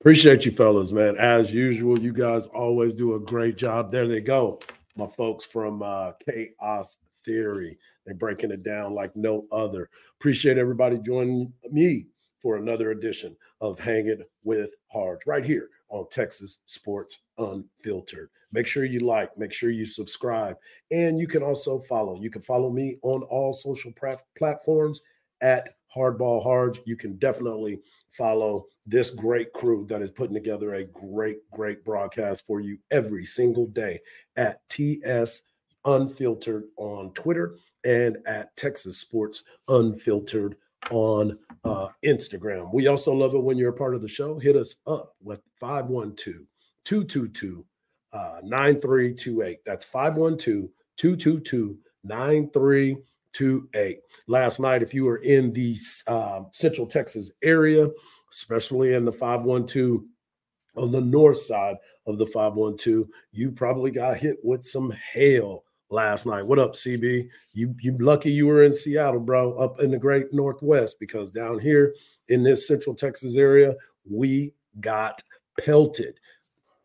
Appreciate you, fellas, man. As usual, you guys always do a great job. There they go, my folks from uh, Chaos Theory. They're breaking it down like no other. Appreciate everybody joining me for another edition of Hanging with Hardge right here on Texas Sports Unfiltered. Make sure you like, make sure you subscribe, and you can also follow. You can follow me on all social platforms at Hardball Hardge. You can definitely follow this great crew that is putting together a great, great broadcast for you every single day at TS Unfiltered on Twitter and at Texas Sports Unfiltered on uh, Instagram. We also love it when you're a part of the show. Hit us up with 512 222 9328. That's 512 222 9328. Last night, if you were in the uh, Central Texas area, especially in the 512 on the north side of the 512, you probably got hit with some hail last night. What up, CB? You you lucky you were in Seattle, bro, up in the great northwest, because down here in this central Texas area, we got pelted.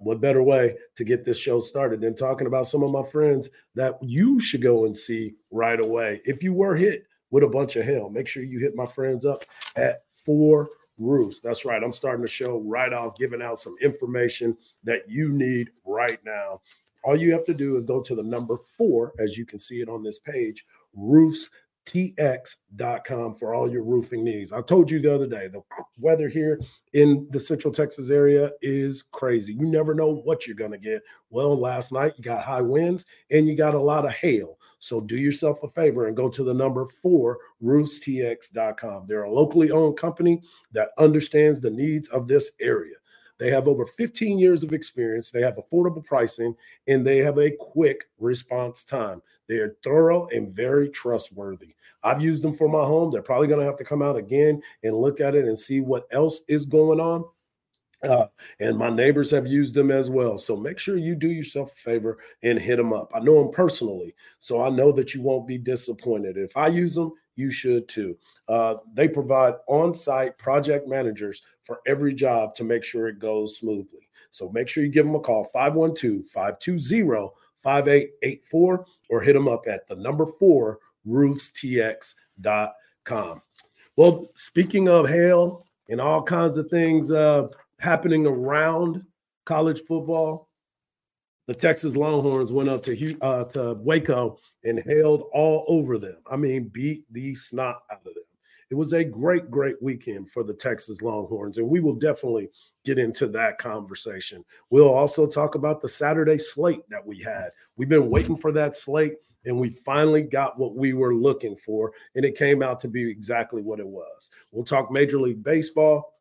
What better way to get this show started than talking about some of my friends that you should go and see right away? If you were hit with a bunch of hell make sure you hit my friends up at four roofs. That's right. I'm starting the show right off, giving out some information that you need right now. All you have to do is go to the number four, as you can see it on this page, roofstx.com for all your roofing needs. I told you the other day, the weather here in the Central Texas area is crazy. You never know what you're going to get. Well, last night you got high winds and you got a lot of hail. So do yourself a favor and go to the number four, roofstx.com. They're a locally owned company that understands the needs of this area. They have over 15 years of experience. They have affordable pricing and they have a quick response time. They are thorough and very trustworthy. I've used them for my home. They're probably going to have to come out again and look at it and see what else is going on. Uh, and my neighbors have used them as well. So make sure you do yourself a favor and hit them up. I know them personally, so I know that you won't be disappointed. If I use them, you should too. Uh, they provide on site project managers for every job to make sure it goes smoothly. So make sure you give them a call 512 520 5884 or hit them up at the number four roofstx.com. Well, speaking of hail and all kinds of things uh, happening around college football, the Texas Longhorns went up to uh, to Waco and hailed all over them. I mean, beat the snot out of them. It was a great, great weekend for the Texas Longhorns, and we will definitely get into that conversation. We'll also talk about the Saturday slate that we had. We've been waiting for that slate, and we finally got what we were looking for, and it came out to be exactly what it was. We'll talk Major League Baseball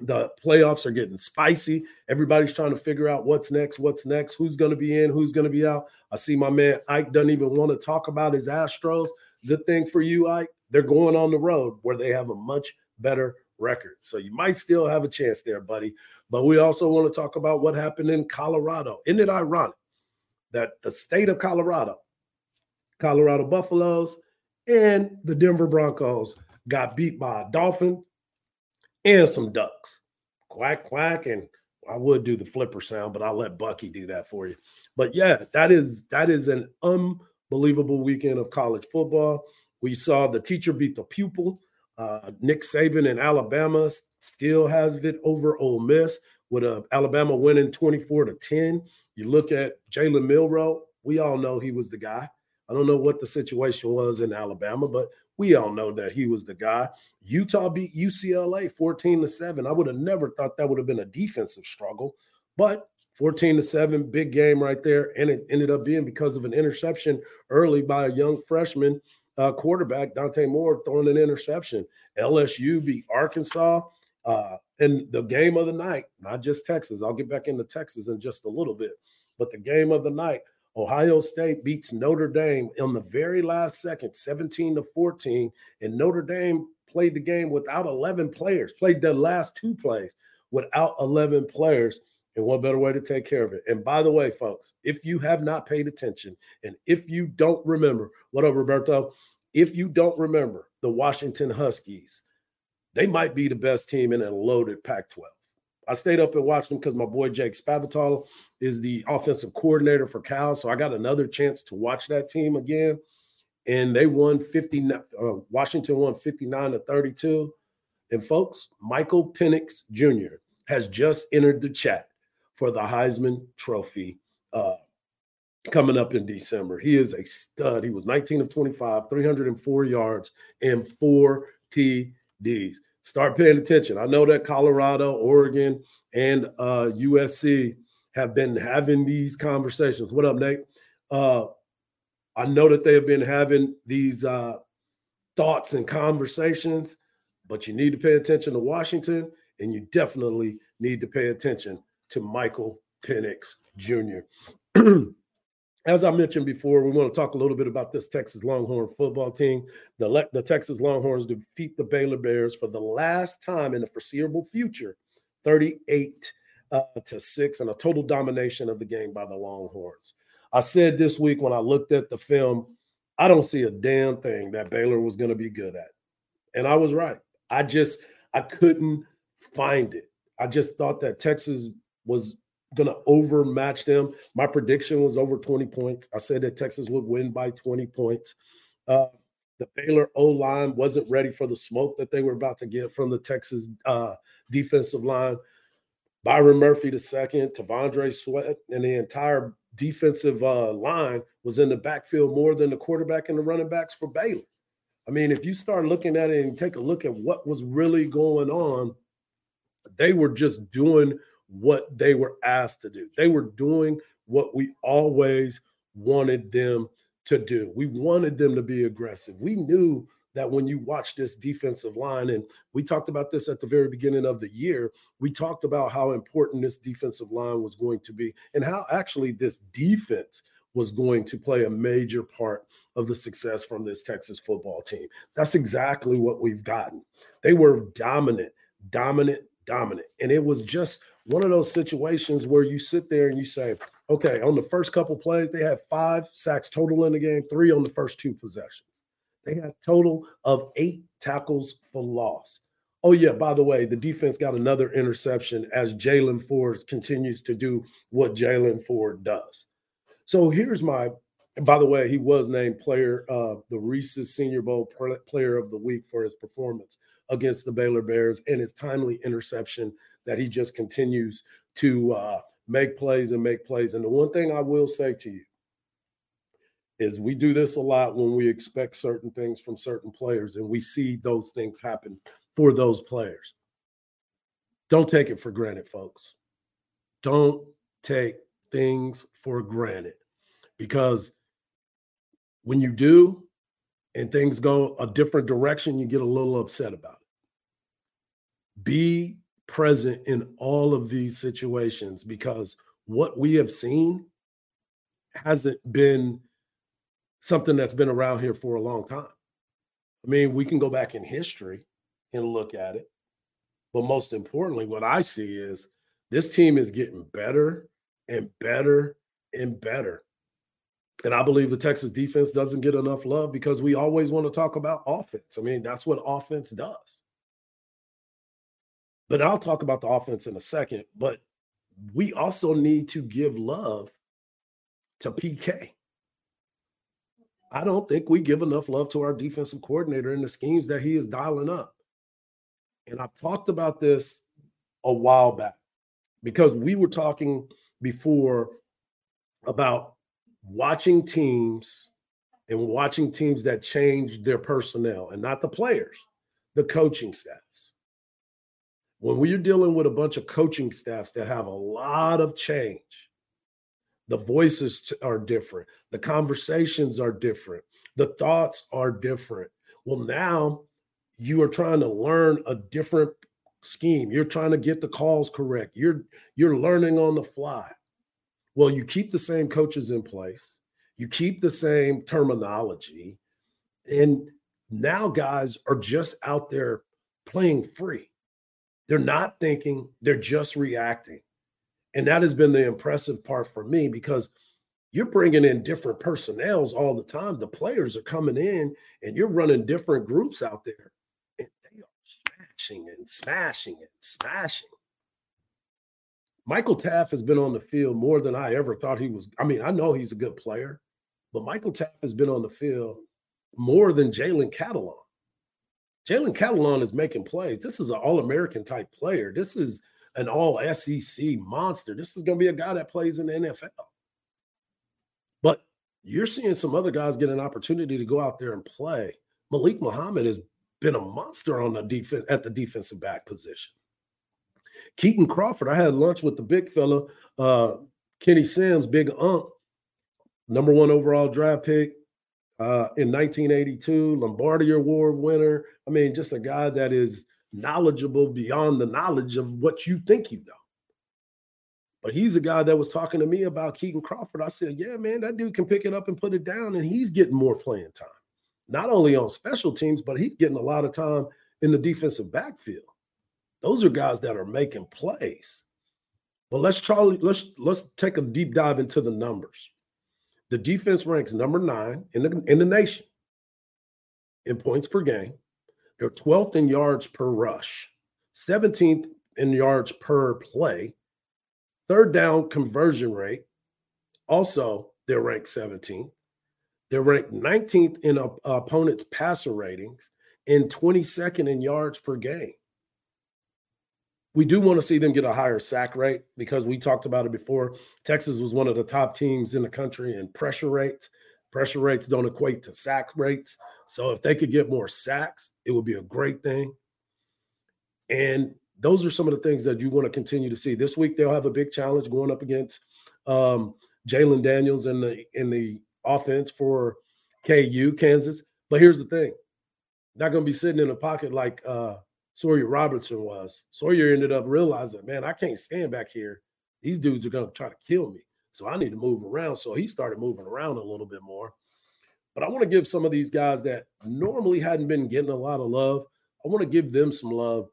the playoffs are getting spicy. Everybody's trying to figure out what's next, what's next, who's going to be in, who's going to be out. I see my man Ike doesn't even want to talk about his Astros. Good thing for you, Ike. They're going on the road where they have a much better record. So you might still have a chance there, buddy. But we also want to talk about what happened in Colorado. Isn't it ironic that the state of Colorado, Colorado Buffaloes, and the Denver Broncos got beat by a Dolphin and some ducks. Quack, quack. And I would do the flipper sound, but I'll let Bucky do that for you. But yeah, that is that is an unbelievable weekend of college football. We saw the teacher beat the pupil. Uh, Nick Saban in Alabama still has it over Ole Miss with Alabama winning 24 to 10. You look at Jalen Milroe, we all know he was the guy. I don't know what the situation was in Alabama, but we all know that he was the guy. Utah beat UCLA 14 to 7. I would have never thought that would have been a defensive struggle, but 14 to 7, big game right there. And it ended up being because of an interception early by a young freshman uh, quarterback, Dante Moore, throwing an interception. LSU beat Arkansas. Uh, and the game of the night, not just Texas. I'll get back into Texas in just a little bit, but the game of the night Ohio State beats Notre Dame in the very last second, 17 to 14. And Notre Dame played the game without 11 players, played the last two plays without 11 players. And what better way to take care of it? And by the way, folks, if you have not paid attention and if you don't remember, what up, Roberto? If you don't remember the Washington Huskies, they might be the best team in a loaded Pac 12. I stayed up and watched them because my boy Jake Spavital is the offensive coordinator for Cal. So I got another chance to watch that team again. And they won 50, uh, Washington won 59 to 32. And folks, Michael Penix Jr. has just entered the chat for the Heisman Trophy uh, coming up in December. He is a stud. He was 19 of 25, 304 yards, and four TDs. Start paying attention. I know that Colorado, Oregon, and uh, USC have been having these conversations. What up, Nate? Uh, I know that they have been having these uh, thoughts and conversations, but you need to pay attention to Washington, and you definitely need to pay attention to Michael Penix Jr. As I mentioned before, we want to talk a little bit about this Texas Longhorn football team. The, the Texas Longhorns defeat the Baylor Bears for the last time in the foreseeable future, 38 uh, to 6, and a total domination of the game by the Longhorns. I said this week when I looked at the film, I don't see a damn thing that Baylor was going to be good at. And I was right. I just I couldn't find it. I just thought that Texas was going to overmatch them. My prediction was over 20 points. I said that Texas would win by 20 points. Uh, the Baylor O line wasn't ready for the smoke that they were about to get from the Texas uh, defensive line. Byron Murphy the second, T'Vondre Sweat, and the entire defensive uh, line was in the backfield more than the quarterback and the running backs for Baylor. I mean, if you start looking at it and take a look at what was really going on, they were just doing what they were asked to do. They were doing what we always wanted them to do. We wanted them to be aggressive. We knew that when you watch this defensive line, and we talked about this at the very beginning of the year, we talked about how important this defensive line was going to be and how actually this defense was going to play a major part of the success from this Texas football team. That's exactly what we've gotten. They were dominant, dominant, dominant. And it was just one of those situations where you sit there and you say, okay, on the first couple plays, they had five sacks total in the game, three on the first two possessions. They had total of eight tackles for loss. Oh, yeah, by the way, the defense got another interception as Jaylan Ford continues to do what Jaylan Ford does. So here's my, by the way, he was named player, uh, the Reese's Senior Bowl player of the week for his performance against the Baylor Bears and his timely interception that he just continues to uh, make plays and make plays. And the one thing I will say to you is we do this a lot when we expect certain things from certain players and we see those things happen for those players. Don't take it for granted, folks. Don't take things for granted because when you do and things go a different direction, you get a little upset about it. Be present in all of these situations because what we have seen hasn't been something that's been around here for a long time. I mean, we can go back in history and look at it. But most importantly, what I see is this team is getting better and better and better. And I believe the Texas defense doesn't get enough love because we always want to talk about offense. I mean, that's what offense does. But I'll talk about the offense in a second. But we also need to give love to PK. I don't think we give enough love to our defensive coordinator and the schemes that he is dialing up. And I've talked about this a while back because we were talking before about watching teams and watching teams that change their personnel and not the players, the coaching staffs when we're dealing with a bunch of coaching staffs that have a lot of change, the voices are different, the conversations are different, the thoughts are different. Well, now you are trying to learn a different scheme. You're trying to get the calls correct. You're you're learning on the fly. Well, you keep the same coaches in place. You keep the same terminology. And now guys are just out there playing free. They're not thinking, they're just reacting. And that has been the impressive part for me because you're bringing in different personnels all the time. The players are coming in and you're running different groups out there. And they are smashing and smashing and smashing. Michael Taaffe has been on the field more than I ever thought he was. I mean, I know he's a good player, but Michael Taaffe has been on the field more than Jalen Catalon. Jalen Catalon is making plays. This is an All American type player. This is an All SEC monster. This is going to be a guy that plays in the NFL. But you're seeing some other guys get an opportunity to go out there and play. Malik Muhammad has been a monster on the defense at the defensive back position. Kitan Crawford, I had lunch with the big fella, uh, Kenny Sims, big ump, number one overall draft pick uh, in 1982, Lombardi Award winner. I mean, just a guy that is knowledgeable beyond the knowledge of what you think you know. But he's a guy that was talking to me about Kitan Crawford. I said, Yeah, man, that dude can pick it up and put it down, and he's getting more playing time. Not only on special teams, but he's getting a lot of time in the defensive backfield. Those are guys that are making plays. But let's Charlie, let's let's take a deep dive into the numbers. The defense ranks number nine in the in the nation in points per game. They're 12th in yards per rush, 17th in yards per play, third down conversion rate. Also, they're ranked 17th. They're ranked 19th in opponent's passer ratings and 22nd in yards per game. We do want to see them get a higher sack rate because we talked about it before. Texas was one of the top teams in the country in pressure rates. Pressure rates don't equate to sack rates. So if they could get more sacks, it would be a great thing. And those are some of the things that you want to continue to see. This week they'll have a big challenge going up against um, Jalon Daniels in the in the offense for KU, Kansas. But here's the thing: not going to be sitting in a pocket like uh, Sawyer Robertson was. Sawyer ended up realizing, man, I can't stand back here. These dudes are going to try to kill me. So I need to move around. So he started moving around a little bit more. But I want to give some of these guys that normally hadn't been getting a lot of love, I want to give them some love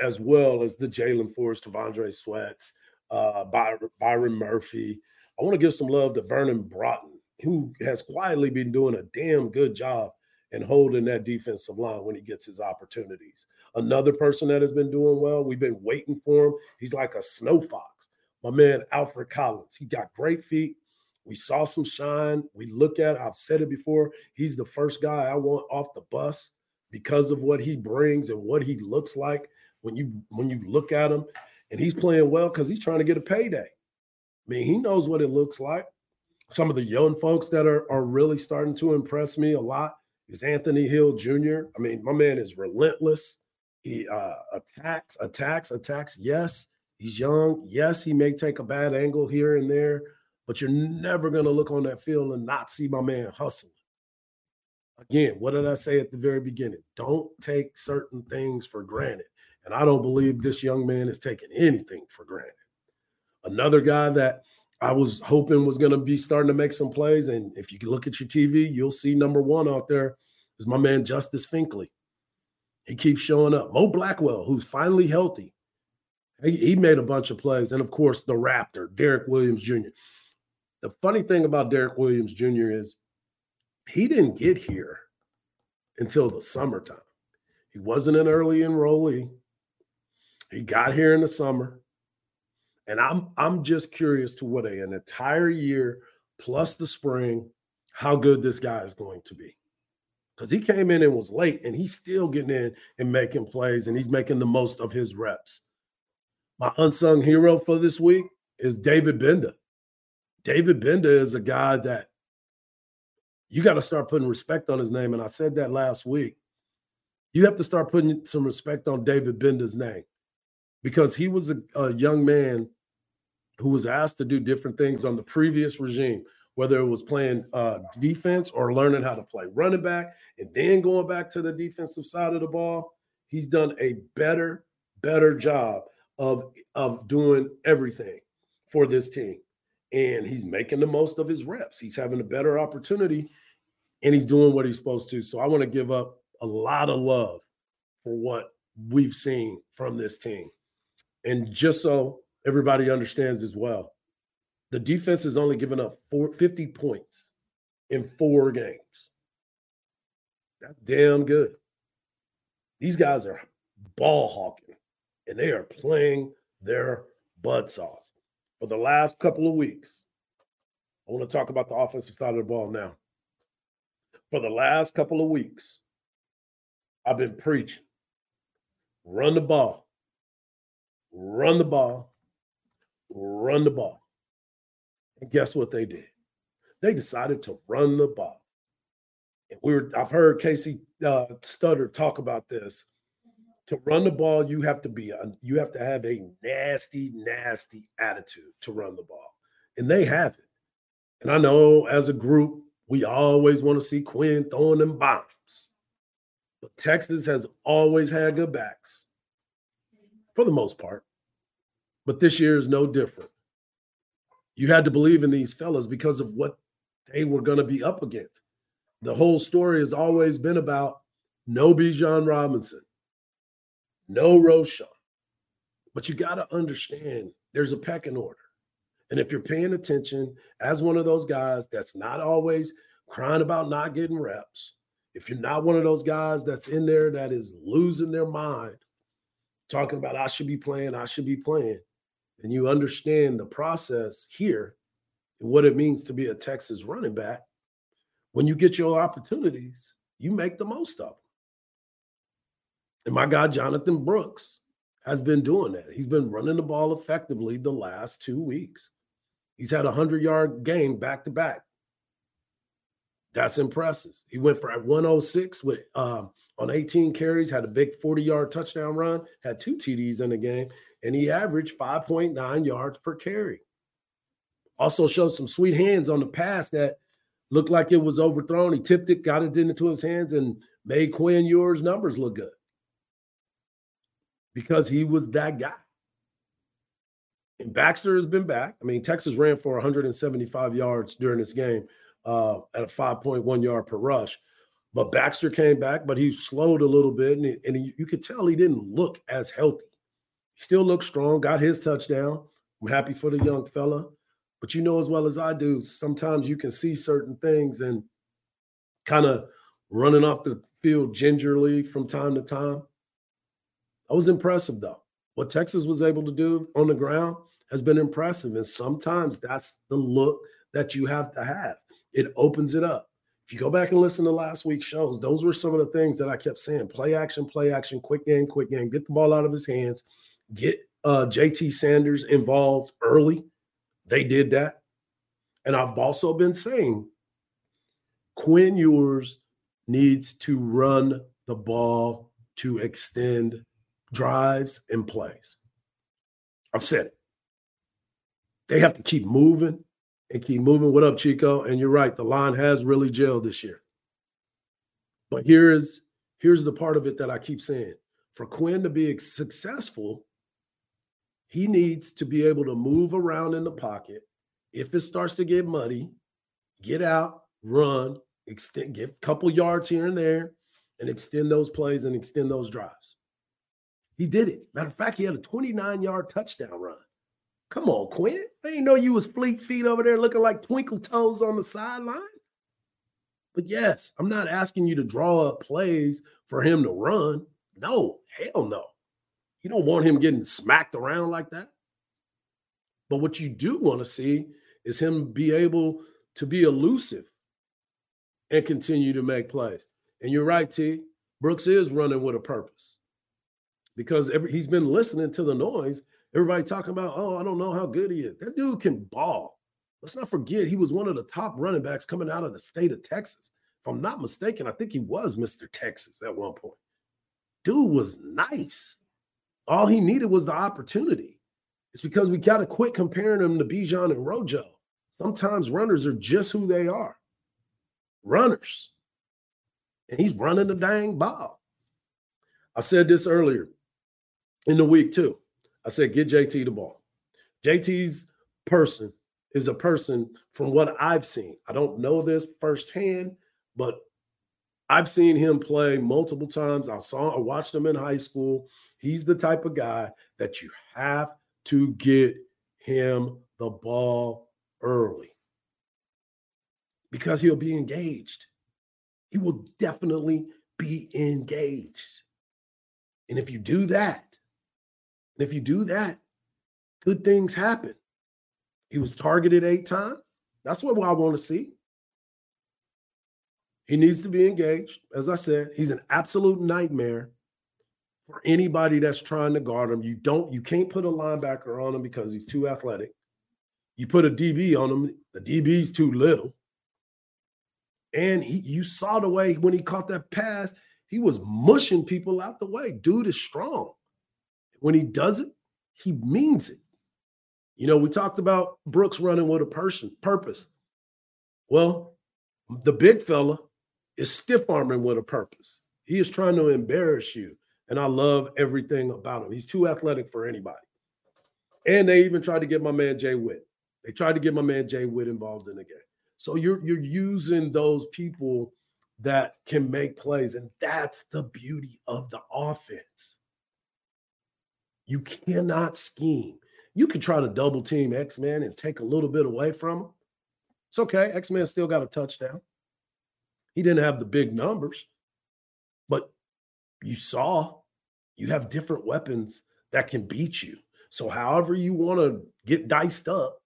as well as the Jalen Forrest, T'Vondre Sweats, uh, Byron, Byron Murphy. I want to give some love to Vernon Broughton, who has quietly been doing a damn good job and holding that defensive line when he gets his opportunities. Another person that has been doing well, we've been waiting for him. He's like a snow fox. My man, Alfred Collins. He got great feet. We saw some shine. We look at, I've said it before, he's the first guy I want off the bus because of what he brings and what he looks like when you when you look at him. And he's playing well because he's trying to get a payday. I mean, he knows what it looks like. Some of the young folks that are, are really starting to impress me a lot is Anthony Hill Jr. I mean, my man is relentless. He uh, attacks, attacks, attacks. Yes, he's young. Yes, he may take a bad angle here and there, but you're never going to look on that field and not see my man hustling. Again, what did I say at the very beginning? Don't take certain things for granted. And I don't believe this young man is taking anything for granted. Another guy that I was hoping was going to be starting to make some plays. And if you look at your TV, you'll see number one out there is my man Justice Finkley. He keeps showing up. Mo Blackwell, who's finally healthy, he, he made a bunch of plays. And of course, the Raptor, Derek Williams Jr. The funny thing about Derek Williams Jr. is he didn't get here until the summertime. He wasn't an early enrollee. He got here in the summer. And I'm I'm just curious to what a, an entire year plus the spring, how good this guy is going to be. Because he came in and was late, and he's still getting in and making plays, and he's making the most of his reps. My unsung hero for this week is David Gbenda. David Gbenda is a guy that you got to start putting respect on his name. And I said that last week. You have to start putting some respect on David Gbenda's name because he was a, a young man who was asked to do different things on the previous regime, whether it was playing uh, defense or learning how to play running back and then going back to the defensive side of the ball. He's done a better, better job of, of doing everything for this team. And he's making the most of his reps. He's having a better opportunity and he's doing what he's supposed to. So I want to give up a lot of love for what we've seen from this team. And just so everybody understands as well. The defense has only given up four, 50 points in four games. That's damn good. These guys are ball hawking and they are playing their bud saws. For the last couple of weeks, I want to talk about the offensive side of the ball now. For the last couple of weeks, I've been preaching run the ball, run the ball, run the ball. And guess what they did? They decided to run the ball. And we were, I've heard Casey uh, Studdard talk about this. To run the ball, you have to be, a, you have to have a nasty, nasty attitude to run the ball. And they have it. And I know as a group, we always want to see Quinn throwing them bombs. But Texas has always had good backs for the most part. But this year is no different. You had to believe in these fellas because of what they were going to be up against. The whole story has always been about no Bijan Robinson, no Roschon. But you got to understand there's a pecking order. And if you're paying attention as one of those guys that's not always crying about not getting reps, if you're not one of those guys that's in there that is losing their mind, talking about I should be playing, I should be playing, and you understand the process here and what it means to be a Texas running back, when you get your opportunities, you make the most of them. And my guy, Jonathan Brooks, has been doing that. He's been running the ball effectively the last two weeks. He's had a 100 yard game back to back. That's impressive. He went for 106 with um, on 18 carries, had a big 40 yard touchdown run, had two TDs in the game, and he averaged 5.9 yards per carry. Also showed some sweet hands on the pass that looked like it was overthrown. He tipped it, got it into his hands, and made Quinn Ewers' numbers look good because he was that guy. And Baxter has been back. I mean, Texas ran for 175 yards during this game uh, at a 5.1 yard per rush. But Baxter came back, but he slowed a little bit, and, he, and he, you could tell he didn't look as healthy. He still looked strong, got his touchdown. I'm happy for the young fella. But you know as well as I do, sometimes you can see certain things and kind of running off the field gingerly from time to time. I was impressive though. What Texas was able to do on the ground has been impressive. And sometimes that's the look that you have to have it opens it up. If you go back and listen to last week's shows, those were some of the things that I kept saying play action, play action, quick game, quick game, get the ball out of his hands, get uh, JT Sanders involved early. They did that. And I've also been saying Quinn Ewers needs to run the ball to extend drives and plays. I've said it. They have to keep moving and keep moving. What up, Chico? And you're right, the line has really gelled this year. But here is here's the part of it that I keep saying. For Quinn to be successful, he needs to be able to move around in the pocket. If it starts to get muddy, get out, run, extend, get a couple yards here and there, and extend those plays and extend those drives. He did it. Matter of fact, he had a 29 yard touchdown run. Come on, Quinn. I didn't know you was fleet feet over there looking like twinkle toes on the sideline. But yes, I'm not asking you to draw up plays for him to run. No, hell no. You don't want him getting smacked around like that. But what you do want to see is him be able to be elusive and continue to make plays. And you're right, T. Brooks is running with a purpose because every, he's been listening to the noise Everybody talking about, oh, I don't know how good he is. That dude can ball. Let's not forget he was one of the top running backs coming out of the state of Texas. If I'm not mistaken, I think he was Mr. Texas at one point. Dude was nice. All he needed was the opportunity. It's because we got to quit comparing him to Bijan and Rojo. Sometimes runners are just who they are runners. And he's running the dang ball. I said this earlier in the week, too. I said, get JT the ball. JT's person is a person from what I've seen. I don't know this firsthand, but I've seen him play multiple times. I saw, I watched him in high school. He's the type of guy that you have to get him the ball early because he'll be engaged. He will definitely be engaged. And if you do that, and if you do that, good things happen. He was targeted eight times. That's what I want to see. He needs to be engaged. As I said, he's an absolute nightmare for anybody that's trying to guard him. You don't, you can't put a linebacker on him because he's too athletic. You put a DB on him, the DB's too little. And he, you saw the way when he caught that pass, he was mushing people out the way. Dude is strong. When he does it, he means it. You know, we talked about Brooks running with a person purpose. Well, the big fella is stiff arming with a purpose. He is trying to embarrass you. And I love everything about him. He's too athletic for anybody. And they even tried to get my man Jay Witt. They tried to get my man Jay Witt involved in the game. So you're you're using those people that can make plays, and that's the beauty of the offense. You cannot scheme. You can try to double team X Man and take a little bit away from him. It's okay. X Man still got a touchdown. He didn't have the big numbers, but you saw you have different weapons that can beat you. So, however you want to get diced up,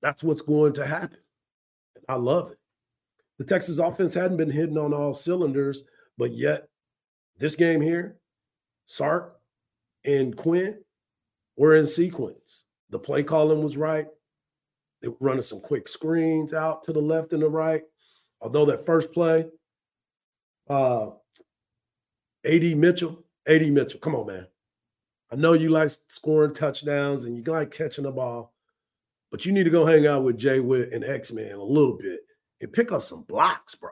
that's what's going to happen. And I love it. The Texas offense hadn't been hitting on all cylinders, but yet this game here, Sark and Quinn were in sequence. The play calling was right. They were running some quick screens out to the left and the right. Although that first play, uh, AD Mitchell, AD Mitchell, come on, man. I know you like scoring touchdowns and you like catching the ball, but you need to go hang out with Jay Witt and X Man a little bit and pick up some blocks, bro.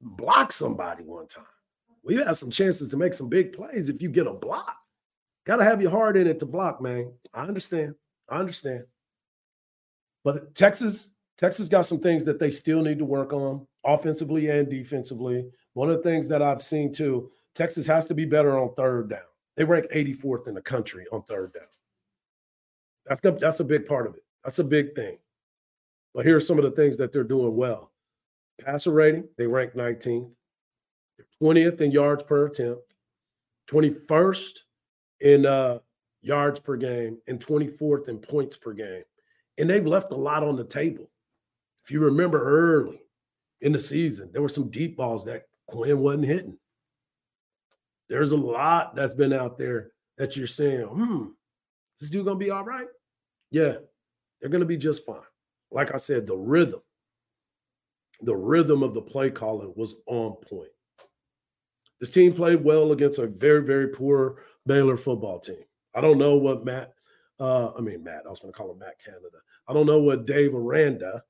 Block somebody one time. We have some chances to make some big plays if you get a block. Got to have your heart in it to block, man. I understand. I understand. But Texas, Texas got some things that they still need to work on offensively and defensively. One of the things that I've seen too, Texas has to be better on third down. They rank 84th in the country on third down. That's the, that's a big part of it. That's a big thing. But here are some of the things that they're doing well. Passer rating, they rank 19th. 20th in yards per attempt, 21st in uh, yards per game, and 24th in points per game. And they've left a lot on the table. If you remember early in the season, there were some deep balls that Quinn wasn't hitting. There's a lot that's been out there that you're saying, hmm, is this dude gonna be all right? Yeah, they're gonna be just fine. Like I said, the rhythm, the rhythm of the play calling was on point. This team played well against a very, very poor Baylor football team. I don't know what Matt, uh, I mean, Matt, I was going to call him Matt Canada. I don't know what Dave Aranda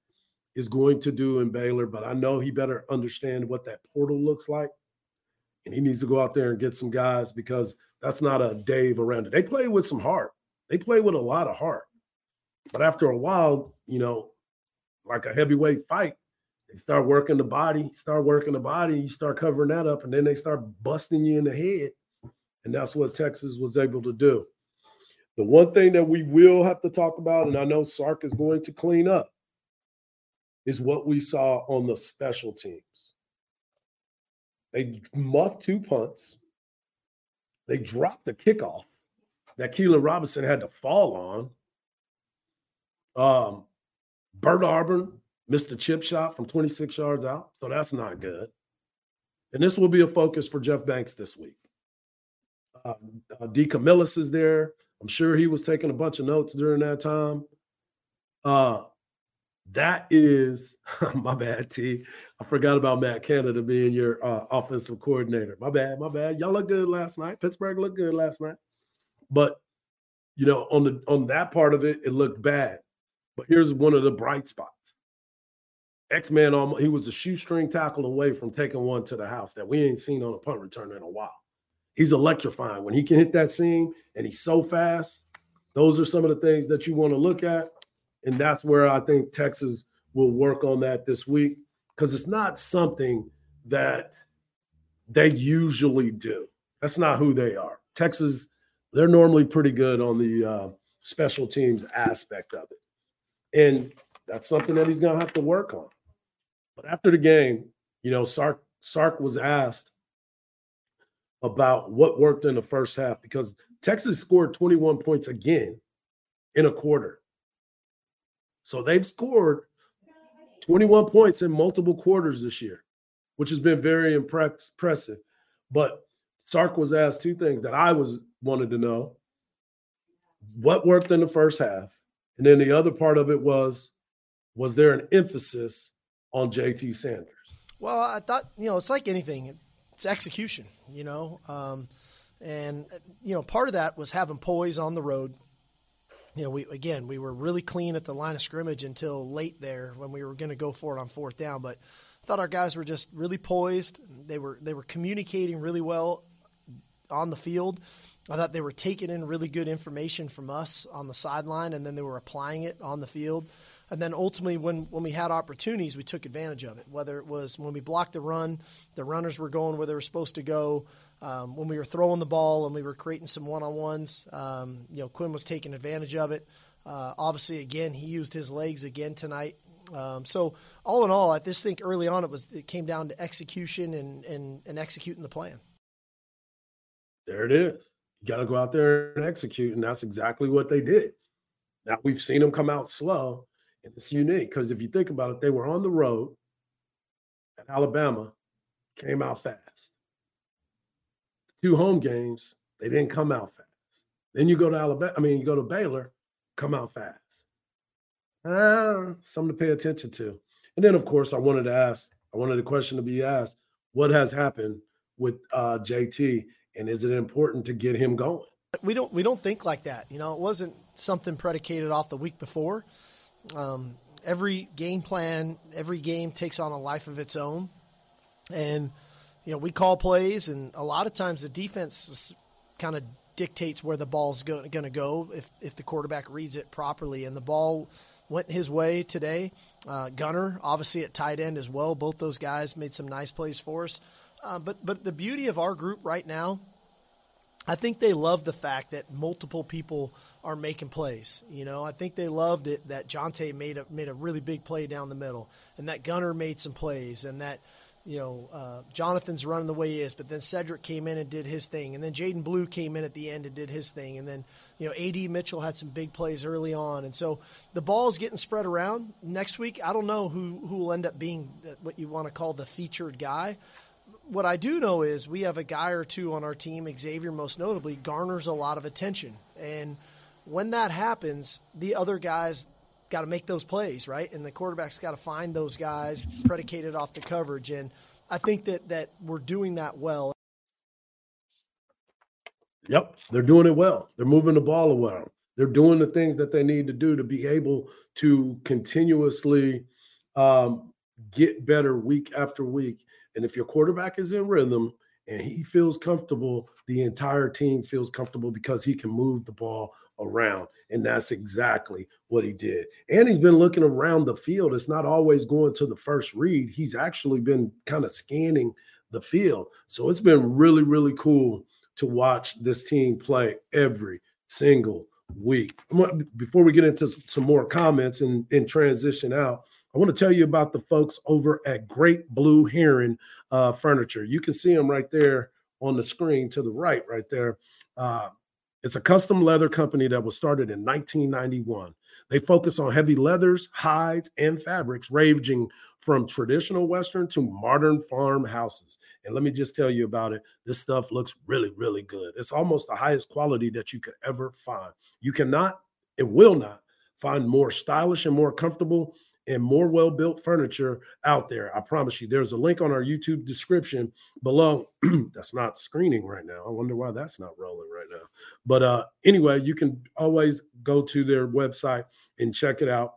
is going to do in Baylor, but I know he better understand what that portal looks like. And he needs to go out there and get some guys because that's not a Dave Aranda. They play with some heart. They play with a lot of heart. But after a while, you know, like a heavyweight fight, they start working the body, start working the body, you start covering that up, and then they start busting you in the head. And that's what Texas was able to do. The one thing that we will have to talk about, and I know Sark is going to clean up, is what we saw on the special teams. They muffed two punts. They dropped the kickoff that Keelan Robinson had to fall on. Um, Bert Auburn missed a chip shot from 26 yards out, so that's not good. And this will be a focus for Jeff Banks this week. Uh, uh, D. Camillus is there. I'm sure he was taking a bunch of notes during that time. Uh, that is my bad, T. I forgot about Matt Canada being your uh, offensive coordinator. My bad, my bad. Y'all look good last night. Pittsburgh looked good last night, but you know, on the on that part of it, it looked bad. But here's one of the bright spots. X Man, he was a shoestring tackle away from taking one to the house that we ain't seen on a punt return in a while. He's electrifying when he can hit that seam and he's so fast. Those are some of the things that you want to look at. And that's where I think Texas will work on that this week because it's not something that they usually do. That's not who they are. Texas, they're normally pretty good on the uh, special teams aspect of it. And that's something that he's going to have to work on. But after the game, you know, Sark Sark was asked about what worked in the first half because Texas scored 21 points again in a quarter. So they've scored 21 points in multiple quarters this year, which has been very impressive. But Sark was asked two things that I was wanted to know. What worked in the first half? And then the other part of it was, was there an emphasis on JT Sanders? Well, I thought, you know, it's like anything, it's execution, you know. Um, and, you know, part of that was having poise on the road. You know, we again, we were really clean at the line of scrimmage until late there when we were going to go for it on fourth down. But I thought our guys were just really poised. They were they were communicating really well on the field. I thought they were taking in really good information from us on the sideline, and then they were applying it on the field. And then ultimately, when, when we had opportunities, we took advantage of it. Whether it was when we blocked the run, the runners were going where they were supposed to go. Um, when we were throwing the ball and we were creating some one on ones, um, you know, Quinn was taking advantage of it. Uh, obviously, again, he used his legs again tonight. Um, so all in all, I just think early on it was it came down to execution and and, and executing the plan. There it is. You got to go out there and execute, and that's exactly what they did. Now we've seen them come out slow, and it's unique because if you think about it, they were on the road at Alabama, came out fast. Two home games, they didn't come out fast. Then you go to Alabama, I mean, you go to Baylor, come out fast. Uh, something to pay attention to. And then, of course, I wanted to ask, I wanted a question to be asked what has happened with uh, JT, and is it important to get him going? We don't we don't think like that. You know, it wasn't something predicated off the week before. Um, every game plan, every game takes on a life of its own, and you know we call plays, and a lot of times the defense kind of dictates where the ball's going to go if if the quarterback reads it properly, and the ball went his way today. Uh, Gunnar, obviously at tight end as well. Both those guys made some nice plays for us. Uh, but but the beauty of our group right now I think they love the fact that multiple people are making plays. You know, I think they loved it that Jonte made a made a really big play down the middle, and that Gunnar made some plays, and that you know uh, Jonathan's running the way he is. But then Cedric came in and did his thing, and then Jaydon Blue came in at the end and did his thing, and then you know Ad Mitchell had some big plays early on, and so the ball's getting spread around. Next week, I don't know who who will end up being what you want to call the featured guy what I do know is we have a guy or two on our team, Xavier most notably, garners a lot of attention. And when that happens, the other guys got to make those plays, right? And the quarterback's got to find those guys predicated off the coverage. And I think that, that we're doing that well. Yep, they're doing it well. They're moving the ball around. They're doing the things that they need to do to be able to continuously um, get better week after week and if your quarterback is in rhythm and he feels comfortable, the entire team feels comfortable because he can move the ball around. And that's exactly what he did. And he's been looking around the field. It's not always going to the first read, he's actually been kind of scanning the field. So it's been really, really cool to watch this team play every single week. Before we get into some more comments and, and transition out, I want to tell you about the folks over at Great Blue Heron uh, Furniture. You can see them right there on the screen to the right, right there. Uh, it's a custom leather company that was started in 1991. They focus on heavy leathers, hides, and fabrics, ranging from traditional Western to modern farmhouses. And let me just tell you about it. This stuff looks really, really good. It's almost the highest quality that you could ever find. You cannot and will not find more stylish and more comfortable and more well built furniture out there. I promise you. There's a link on our YouTube description below. that's not screening right now. I wonder why that's not rolling right now. But uh, anyway, you can always go to their website and check it out.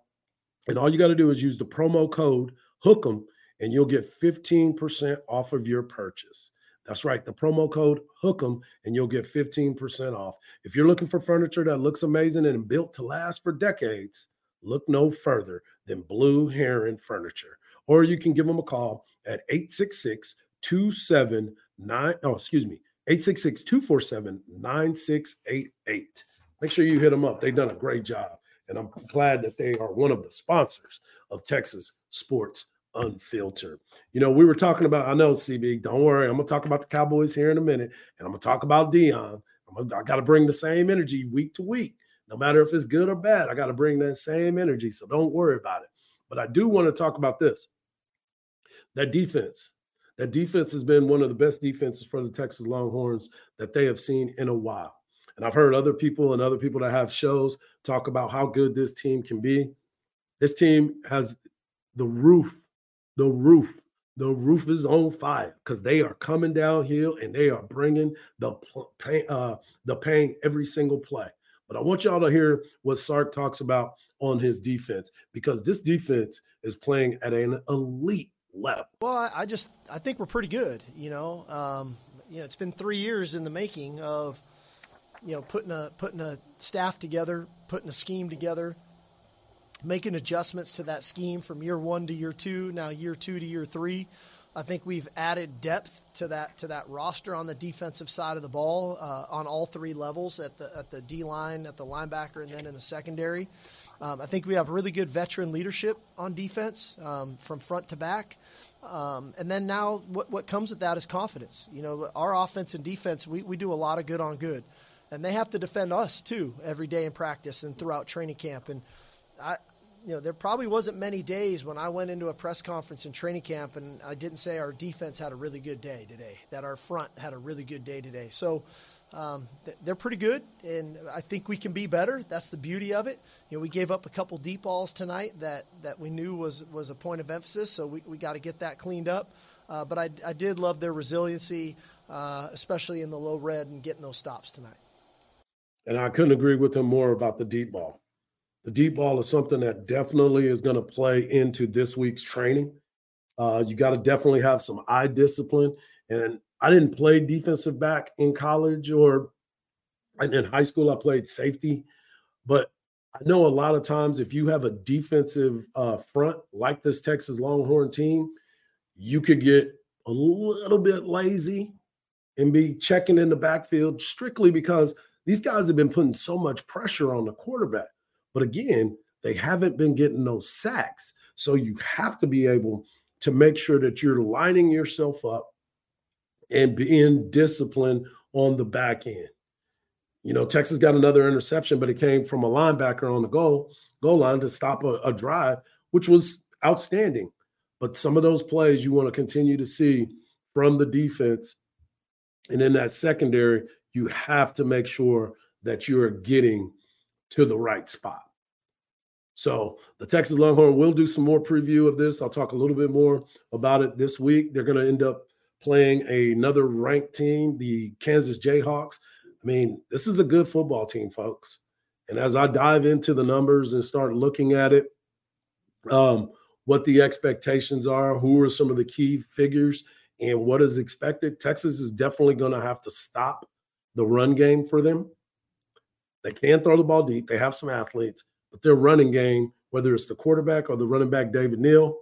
And all you got to do is use the promo code HOOK'em and you'll get 15% off of your purchase. That's right, the promo code HOOK'em and you'll get 15% off. If you're looking for furniture that looks amazing and built to last for decades, look no further than Blue Heron Furniture. Or you can give them a call at 866 279, oh, excuse me, 866 247 9688. Make sure you hit them up. They've done a great job. And I'm glad that they are one of the sponsors of Texas Sports Unfiltered. You know, we were talking about, I know, CB, don't worry. I'm going to talk about the Cowboys here in a minute, and I'm going to talk about Dion. I'm I'm, I got to bring the same energy week to week, no matter if it's good or bad. I got to bring that same energy. So don't worry about it. But I do want to talk about this that defense. That defense has been one of the best defenses for the Texas Longhorns that they have seen in a while. And I've heard other people and other people that have shows talk about how good this team can be. This team has the roof, the roof, the roof is on fire because they are coming downhill and they are bringing the pain, uh, the pain every single play. But I want y'all to hear what Sark talks about on his defense because this defense is playing at an elite level. Well, I just I think we're pretty good. You know, um, you know, it's been three years in the making of you know putting a putting a staff together, putting a scheme together, making adjustments to that scheme from year one to year two, now year two to year three. I think we've added depth to that to that roster on the defensive side of the ball uh, on all three levels at the at the D line, at the linebacker, and then in the secondary. Um, I think we have really good veteran leadership on defense um, from front to back. Um, and then now, what, what comes with that is confidence. You know, our offense and defense, we, we do a lot of good on good. And they have to defend us, too, every day in practice and throughout training camp. And I, you know, there probably wasn't many days when I went into a press conference in training camp and I didn't say our defense had a really good day today, that our front had a really good day today. So um, they're pretty good, and I think we can be better. That's the beauty of it. You know, we gave up a couple deep balls tonight that, that we knew was was a point of emphasis, so we, we got to get that cleaned up. Uh, but I, I did love their resiliency, uh, especially in the low red and getting those stops tonight. And I couldn't agree with him more about the deep ball. The deep ball is something that definitely is going to play into this week's training. Uh, you got to definitely have some eye discipline. And I didn't play defensive back in college or in high school. I played safety, but I know a lot of times if you have a defensive uh, front like this Texas Longhorn team, you could get a little bit lazy and be checking in the backfield strictly because these guys have been putting so much pressure on the quarterback. But again, they haven't been getting those sacks. So you have to be able to make sure that you're lining yourself up and being disciplined on the back end. You know, Texas got another interception, but it came from a linebacker on the goal goal line to stop a, a drive, which was outstanding. But some of those plays you want to continue to see from the defense. And in that secondary, you have to make sure that you're getting to the right spot. So the Texas Longhorn will do some more preview of this. I'll talk a little bit more about it this week. They're going to end up playing another ranked team, the Kansas Jayhawks. I mean, this is a good football team, folks. And as I dive into the numbers and start looking at it, um, what the expectations are, who are some of the key figures, and what is expected, Texas is definitely going to have to stop the run game for them. They can throw the ball deep. They have some athletes, but their running game, whether it's the quarterback or the running back Devin Neal,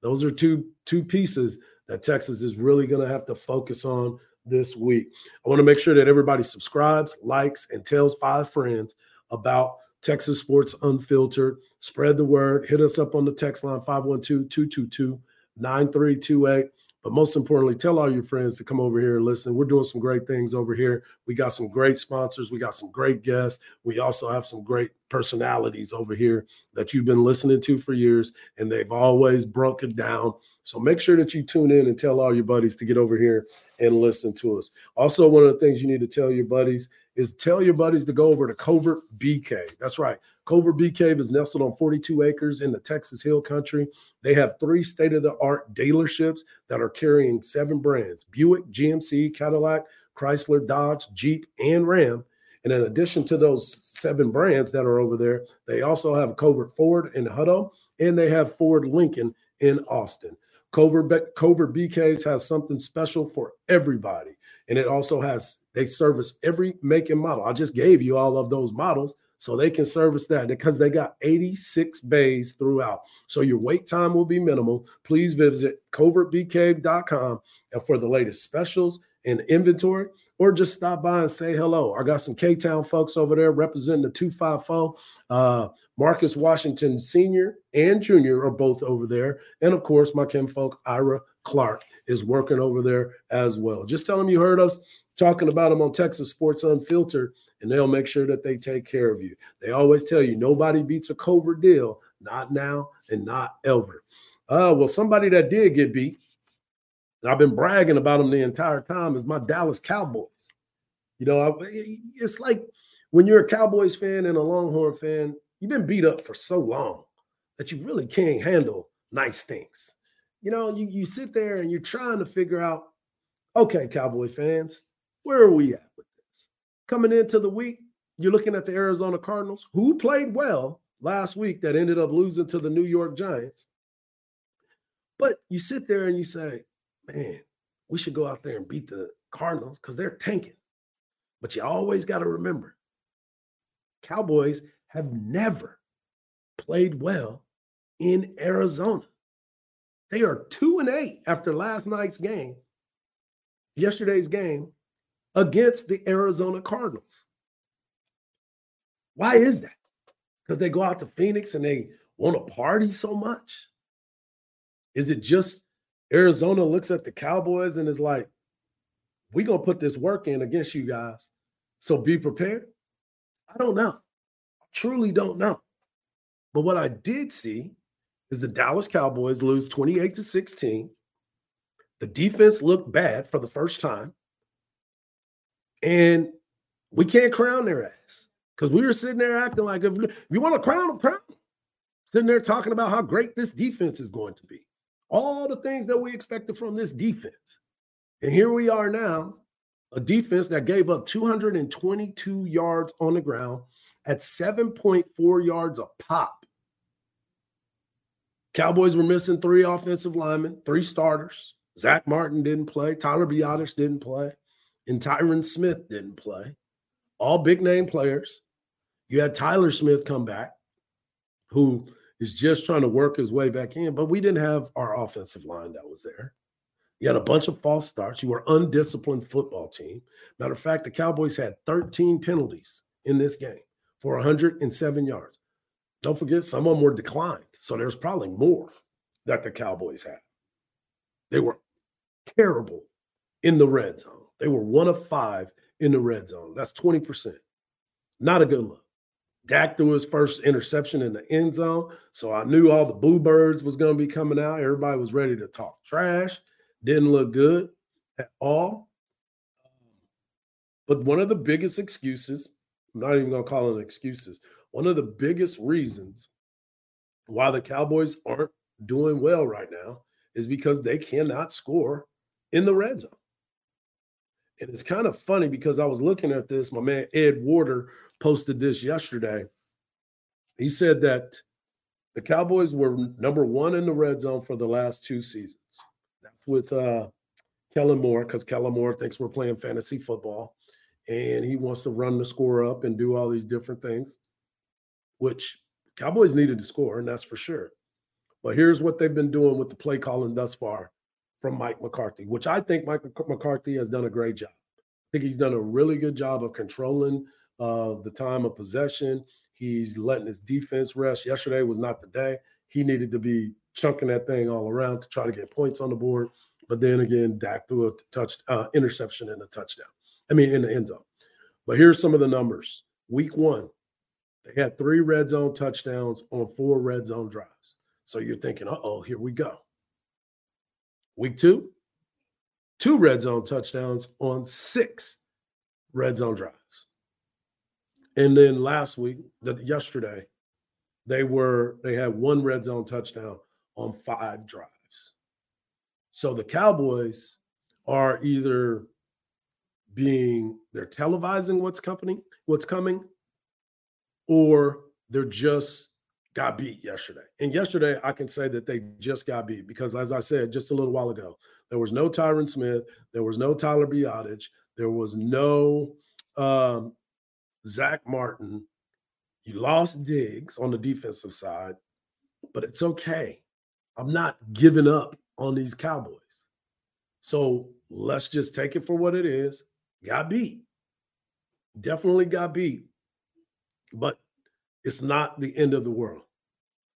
those are two two pieces that Texas is really going to have to focus on this week. I want to make sure that everybody subscribes, likes, and tells five friends about Texas Sports Unfiltered. Spread the word. Hit us up on the text line 512 222 9328. But most importantly, tell all your friends to come over here and listen. We're doing some great things over here. We got some great sponsors. We got some great guests. We also have some great personalities over here that you've been listening to for years, and they've always broken down. So make sure that you tune in and tell all your buddies to get over here and listen to us. Also, one of the things you need to tell your buddies is tell your buddies to go over to Covert Bee Cave. That's right. Covert Bee Cave is nestled on 42 acres in the Texas Hill Country. They have three state of the art dealerships that are carrying seven brands Buick, GMC, Cadillac, Chrysler, Dodge, Jeep, and Ram. And in addition to those seven brands that are over there, they also have Covert Ford in Hutto and they have Ford Lincoln in Austin. Covert, Covert Bee Cave's has something special for everybody. And it also has, they service every make and model. I just gave you all of those models so they can service that because they got 86 bays throughout. So your wait time will be minimal. Please visit covertbeecave.com and for the latest specials and inventory, or just stop by and say hello. I got some K Town folks over there representing the 254. Uh, Marcus Washington Sr. and Jr. are both over there. And of course, my Kim folk, Ira Clark is working over there as well. Just tell them you heard us talking about them on Texas Sports Unfiltered, and they'll make sure that they take care of you. They always tell you nobody beats a covert deal, not now and not ever. Uh, well, somebody that did get beat, and I've been bragging about them the entire time, is my Dallas Cowboys. You know, it's like when you're a Cowboys fan and a Longhorn fan, you've been beat up for so long that you really can't handle nice things. You know, you, you sit there and you're trying to figure out, okay, Cowboy fans, where are we at with this? Coming into the week, you're looking at the Arizona Cardinals, who played well last week that ended up losing to the New York Giants. But you sit there and you say, man, we should go out there and beat the Cardinals because they're tanking. But you always got to remember Cowboys have never played well in Arizona. They are two and eight after last night's game, yesterday's game against the Arizona Cardinals. Why is that? Because they go out to Phoenix and they want to party so much? Is it just Arizona looks at the Cowboys and is like, we're going to put this work in against you guys. So be prepared. I don't know. I truly don't know. But what I did see is the Dallas Cowboys lose 28 to 16. The defense looked bad for the first time. And we can't crown their ass because we were sitting there acting like if, if you want to crown them, crown them. Sitting there talking about how great this defense is going to be. All the things that we expected from this defense. And here we are now, a defense that gave up 222 yards on the ground at 7.4 yards a pop. Cowboys were missing three offensive linemen, three starters. Zach Martin didn't play. Tyler Biadasz didn't play. And Tyron Smith didn't play. All big name players. You had Tyler Smith come back, who is just trying to work his way back in, but we didn't have our offensive line that was there. You had a bunch of false starts. You were undisciplined football team. Matter of fact, the Cowboys had 13 penalties in this game for 107 yards. Don't forget, some of them were declined. So there's probably more that the Cowboys had. They were terrible in the red zone. They were one of five in the red zone. That's 20%. Not a good look. Dak threw his first interception in the end zone. So I knew all the boo birds was going to be coming out. Everybody was ready to talk trash. Didn't look good at all. But one of the biggest excuses, I'm not even going to call it excuses, one of the biggest reasons why the Cowboys aren't doing well right now is because they cannot score in the red zone. And it's kind of funny because I was looking at this. My man Ed Werder posted this yesterday. He said that the Cowboys were number one in the red zone for the last two seasons. That's with uh, Kellen Moore because Kellen Moore thinks we're playing fantasy football and he wants to run the score up and do all these different things which Cowboys needed to score, and that's for sure. But here's what they've been doing with the play calling thus far from Mike McCarthy, which I think Mike McCarthy has done a great job. I think he's done a really good job of controlling uh, the time of possession. He's letting his defense rest. Yesterday was not the day. He needed to be chunking that thing all around to try to get points on the board. But then again, Dak threw a touch uh, interception and a touchdown. I mean, in the end zone. But here's some of the numbers. Week one, they had three red zone touchdowns on four red zone drives. So you're thinking, uh oh, here we go. Week two, two red zone touchdowns on six red zone drives. And then last week, the, yesterday, they were they had one red zone touchdown on five drives. So the Cowboys are either being they're televising what's coming, what's coming, or they're just got beat yesterday. And yesterday, I can say that they just got beat because, as I said just a little while ago, there was no Tyron Smith, there was no Tyler Biadasz, there was no um, Zach Martin. You lost Diggs on the defensive side, but it's okay. I'm not giving up on these Cowboys. So let's just take it for what it is. Got beat. Definitely got beat but it's not the end of the world.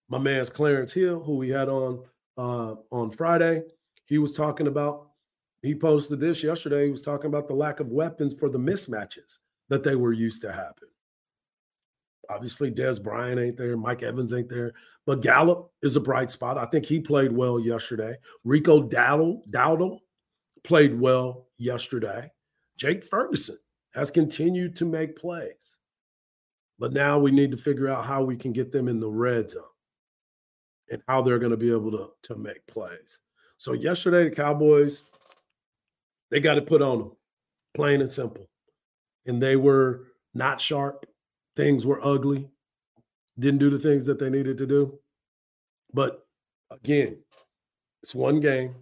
My man's Clarence Hill, who we had on uh, on Friday, he was talking about, he posted this yesterday. He was talking about the lack of weapons for the mismatches that they were used to happen. Obviously, Dez Bryant ain't there, Mike Evans ain't there, but Gallup is a bright spot. I think he played well yesterday. Rico Dowdle, Dowdle played well yesterday. Jake Ferguson has continued to make plays. But now we need to figure out how we can get them in the red zone and how they're going to be able to, to make plays. So yesterday, the Cowboys, they got to put on them, plain and simple. And they were not sharp. Things were ugly. Didn't do the things that they needed to do. But again, it's one game.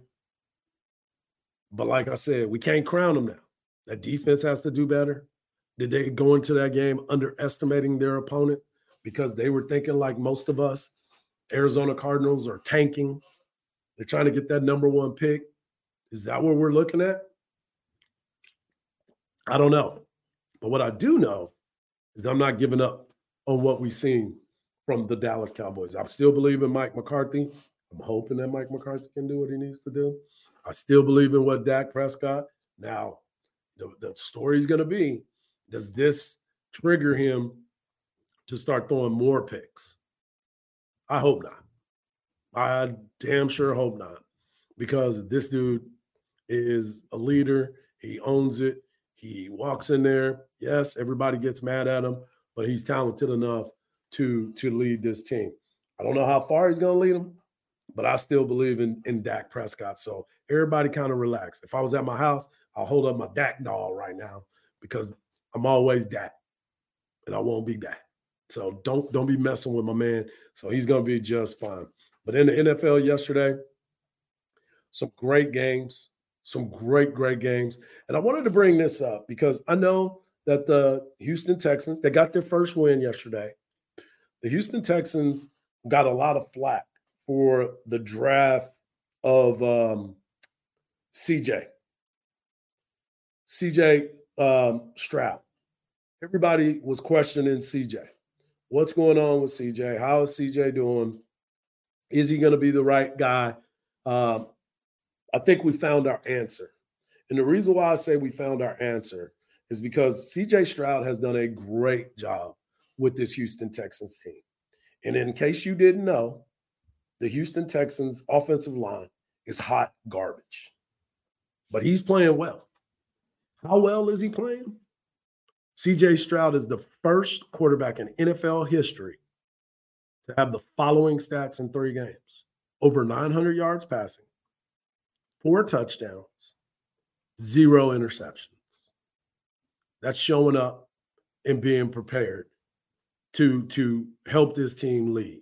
But like I said, we can't crown them now. That defense has to do better. Did they go into that game underestimating their opponent because they were thinking like most of us, Arizona Cardinals are tanking. They're trying to get that number one pick. Is that what we're looking at? I don't know. But what I do know is I'm not giving up on what we've seen from the Dallas Cowboys. I still believe in Mike McCarthy. I'm hoping that Mike McCarthy can do what he needs to do. I still believe in what Dak Prescott. Now, the, the story is going to be does this trigger him to start throwing more picks? I hope not. I damn sure hope not because this dude is a leader. He owns it. He walks in there. Yes, everybody gets mad at him, but he's talented enough to to lead this team. I don't know how far he's going to lead them, but I still believe in in Dak Prescott. So everybody kind of relax. If I was at my house, I'll hold up my Dak doll right now because I'm always that, and I won't be that. So don't don't be messing with my man. So he's to be just fine. But in the NFL yesterday, some great games, some great great games, and I wanted to bring this up because I know that the Houston Texans they got their first win yesterday. The Houston Texans got a lot of flack for the draft of um, CJ. CJ um, Stroud. Everybody was questioning CJ. What's going on with CJ? How is CJ doing? Is he going to be the right guy? Um, I think we found our answer. And the reason why I say we found our answer is because CJ Stroud has done a great job with this Houston Texans team. And in case you didn't know, the Houston Texans offensive line is hot garbage. But he's playing well. How well is he playing? CJ Stroud is the first quarterback in NFL history to have the following stats in three games over 900 yards passing, four touchdowns, zero interceptions. That's showing up and being prepared to, to help this team lead.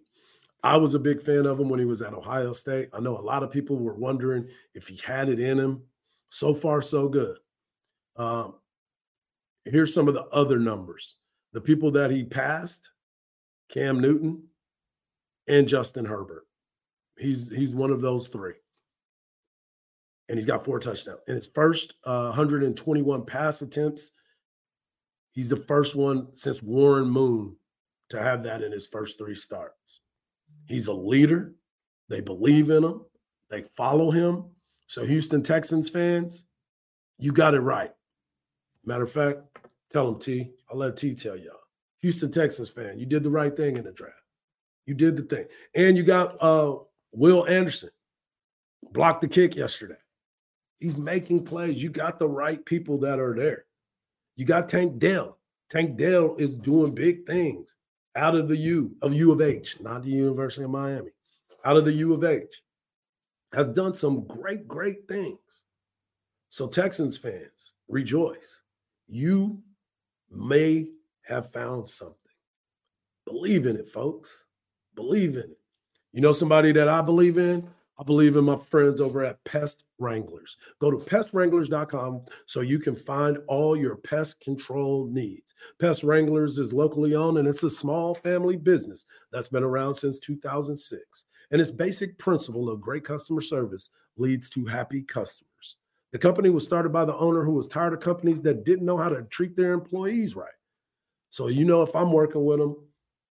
I was a big fan of him when he was at Ohio State. I know a lot of people were wondering if he had it in him. So far, so good. Um, here's some of the other numbers the people that he passed Cam Newton and Justin Herbert. He's he's one of those three. And he's got four touchdowns. In his first uh, 121 pass attempts, he's the first one since Warren Moon to have that in his first three starts. He's a leader. They believe in him. They follow him. So Houston Texans fans, you got it right. Matter of fact, tell them T. I'll let T tell y'all. Houston Texans fan, you did the right thing in the draft. You did the thing. And you got uh Will Anderson blocked the kick yesterday. He's making plays. You got the right people that are there. You got Tank Dell. Tank Dell is doing big things out of the U of U of H, not the University of Miami, out of the U of H. Has done some great, great things. So Texans fans, rejoice you may have found something. Believe in it, folks. Believe in it. You know somebody that I believe in? I believe in my friends over at Pest Wranglers. Go to pestwranglers.com so you can find all your pest control needs. Pest Wranglers is locally owned and it's a small family business that's been around since 2006. And its basic principle of great customer service leads to happy customers. The company was started by the owner who was tired of companies that didn't know how to treat their employees right. So, you know, if I'm working with them,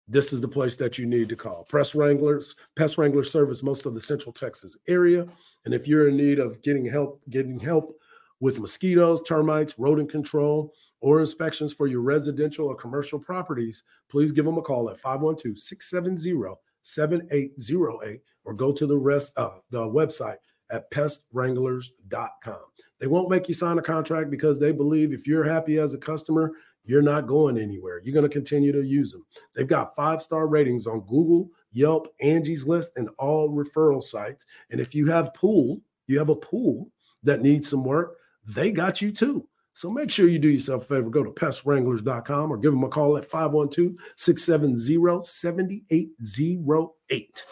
this is the place that you need to call. Press Wranglers, Pest Wrangler service most of the Central Texas area. And if you're in need of getting help, getting help with mosquitoes, termites, rodent control, or inspections for your residential or commercial properties, please give them a call at 512 670 7808 or go to the rest uh, the website at pestwranglers.com. They won't make you sign a contract because they believe if you're happy as a customer, you're not going anywhere. You're going to continue to use them. They've got five star ratings on Google, Yelp, Angie's List, and all referral sites. And if you have pool, you have a pool that needs some work, they got you too. So make sure you do yourself a favor. Go to pestwranglers.com or give them a call at 512 670 7808.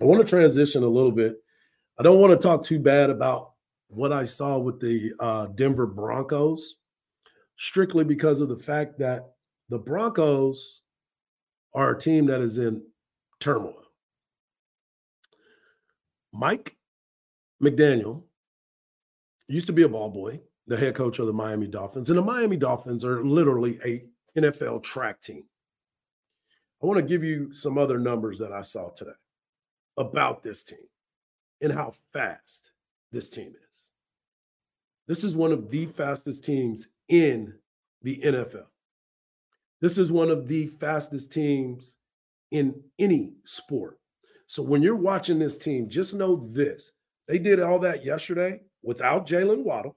I want to transition a little bit. I don't want to talk too bad about what I saw with the uh, Denver Broncos, strictly because of the fact that the Broncos are a team that is in turmoil. Mike McDaniel used to be a ball boy, the head coach of the Miami Dolphins, and the Miami Dolphins are literally a NFL track team. I want to give you some other numbers that I saw today about this team and how fast this team is. This is one of the fastest teams in the NFL. This is one of the fastest teams in any sport. So when you're watching this team, just know this they did all that yesterday without Jalen Waddle,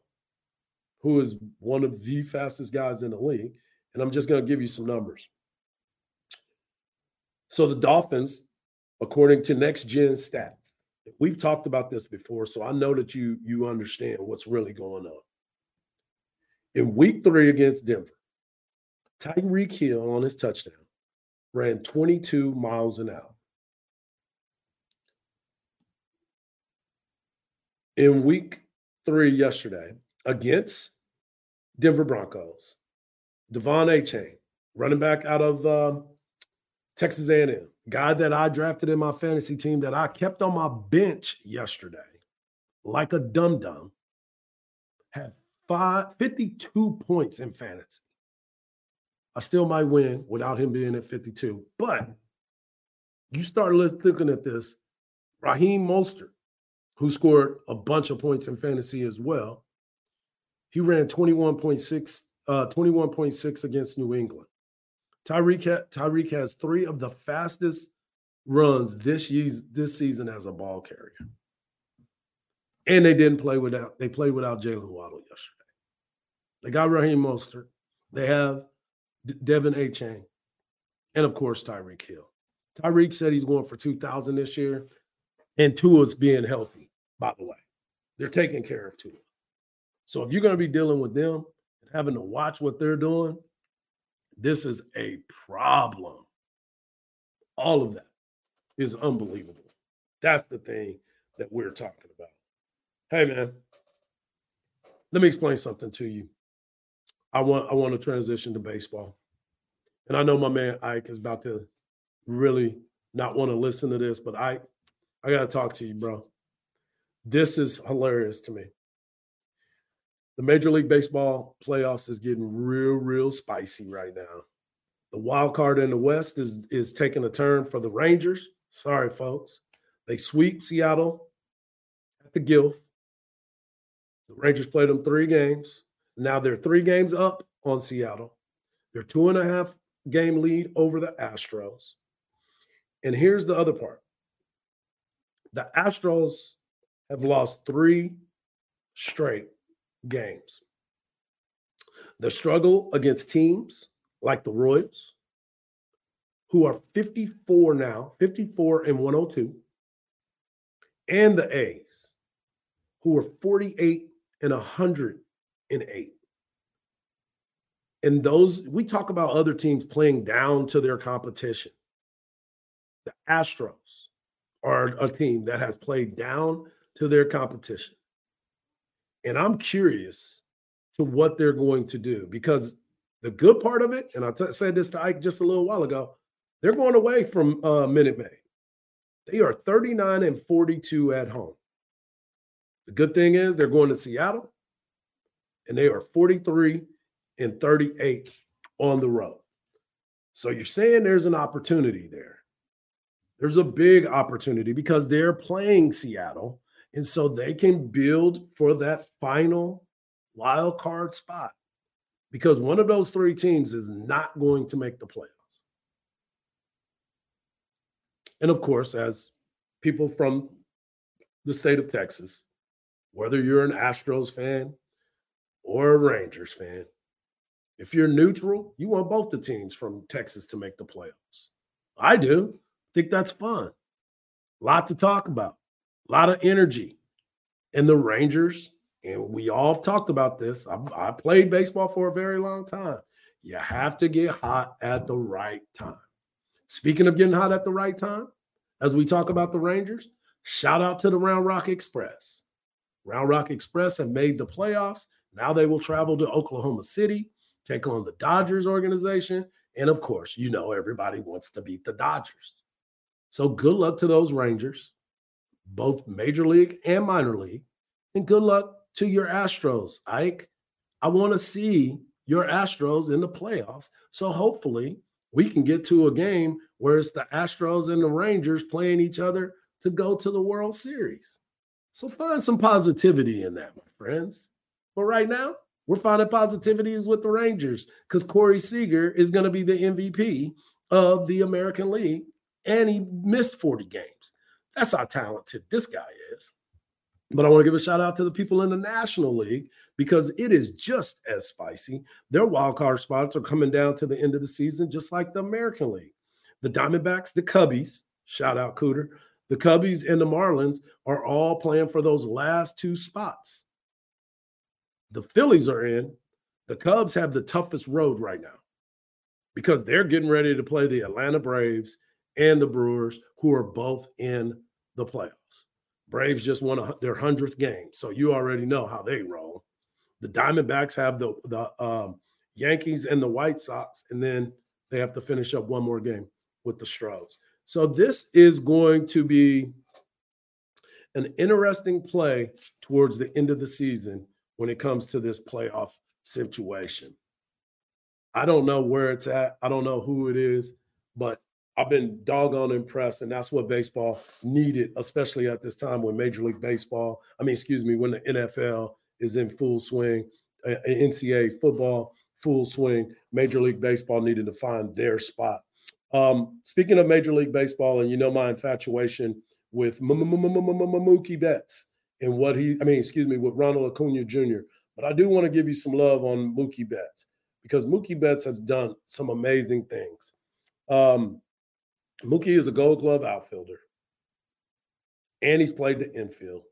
who is one of the fastest guys in the league. And I'm just going to give you some numbers. So the Dolphins, according to next gen stats, we've talked about this before, so I know that you you understand what's really going on. In week three against Denver, Tyreek Hill on his touchdown ran 22 miles an hour. In week three yesterday against Denver Broncos, De'Von Achane running back out of um, Texas A&M, guy that I drafted in my fantasy team that I kept on my bench yesterday, like a dum dum, had five, 52 points in fantasy. I still might win without him being at 52. But you start looking at this, Raheem Mostert, who scored a bunch of points in fantasy as well, he ran 21.6 uh, 21.6 against New England. Tyreek ha- Tyreek has three of the fastest runs this this season as a ball carrier. And they didn't play without they played without Jalen Waddle yesterday. They got Raheem Mostert. They have D- De'Von Achane, and of course Tyreek Hill. Tyreek said he's going for 2,000 this year, and Tua's being healthy. By the way, they're taking care of Tua. So if you're going to be dealing with them and having to watch what they're doing, this is a problem. All of that is unbelievable. That's the thing that we're talking about. Hey man, let me explain something to you. I want I want to transition to baseball. And I know my man Ike is about to really not want to listen to this, but I I got to talk to you, bro. This is hilarious to me. The Major League Baseball playoffs is getting real, real spicy right now. The wild card in the West is is taking a turn for the Rangers. Sorry, folks. They sweep Seattle at the Gilf. The Rangers played them three games. Now they're three games up on Seattle. They're two and a half game lead over the Astros. And here's the other part the Astros have lost three straight games. The struggle against teams like the Royals, who are 54 now, 54 and 102, and the A's, who are 48 and 108. And those, we talk about other teams playing down to their competition. The Astros are a team that has played down to their competition. And I'm curious to what they're going to do because the good part of it, and I t- said this to Ike just a little while ago, they're going away from uh, Minute Maid. They are 39 and 42 at home. The good thing is they're going to Seattle and they are 43 and 38 on the road. So you're saying there's an opportunity there. There's a big opportunity because they're playing Seattle. And so they can build for that final wild card spot because one of those three teams is not going to make the playoffs. And of course, as people from the state of Texas, whether you're an Astros fan or a Rangers fan, if you're neutral, you want both the teams from Texas to make the playoffs. I do. Think that's fun. A lot to talk about, a lot of energy. And the Rangers, and we all talked about this. I, I played baseball for a very long time. You have to get hot at the right time. Speaking of getting hot at the right time, as we talk about the Rangers, shout out to the Round Rock Express. Round Rock Express have made the playoffs. Now they will travel to Oklahoma City take on the Dodgers organization. And of course, you know, everybody wants to beat the Dodgers. So good luck to those Rangers, both major league and minor league. And good luck to your Astros, Ike. I want to see your Astros in the playoffs. So hopefully we can get to a game where it's the Astros and the Rangers playing each other to go to the World Series. So find some positivity in that, my friends. But right now, we're finding positivity is with the Rangers because Corey Seager is going to be the MVP of the American League, and he missed 40 games. That's how talented this guy is. But I want to give a shout out to the people in the National League because it is just as spicy. Their wild card spots are coming down to the end of the season, just like the American League. The Diamondbacks, the Cubbies, shout out Cooter, the Cubbies and the Marlins are all playing for those last two spots the Phillies are in. The Cubs have the toughest road right now because they're getting ready to play the Atlanta Braves and the Brewers, who are both in the playoffs. Braves just won a, their hundredth game, so you already know how they roll. The Diamondbacks have the the um, Yankees and the White Sox, and then they have to finish up one more game with the Stros. So this is going to be an interesting play towards the end of the season when it comes to this playoff situation. I don't know where it's at. I don't know who it is, but I've been doggone impressed. And that's what baseball needed, especially at this time when Major League Baseball, I mean, excuse me, when the NFL is in full swing, uh, NCAA football, full swing, Major League Baseball needed to find their spot. Um, speaking of Major League Baseball, and you know my infatuation with Mookie Betts and what he, I mean, excuse me, with Ronald Acuna Jr. But I do want to give you some love on Mookie Betts because Mookie Betts has done some amazing things. Um, Mookie is a gold glove outfielder, and he's played the infield,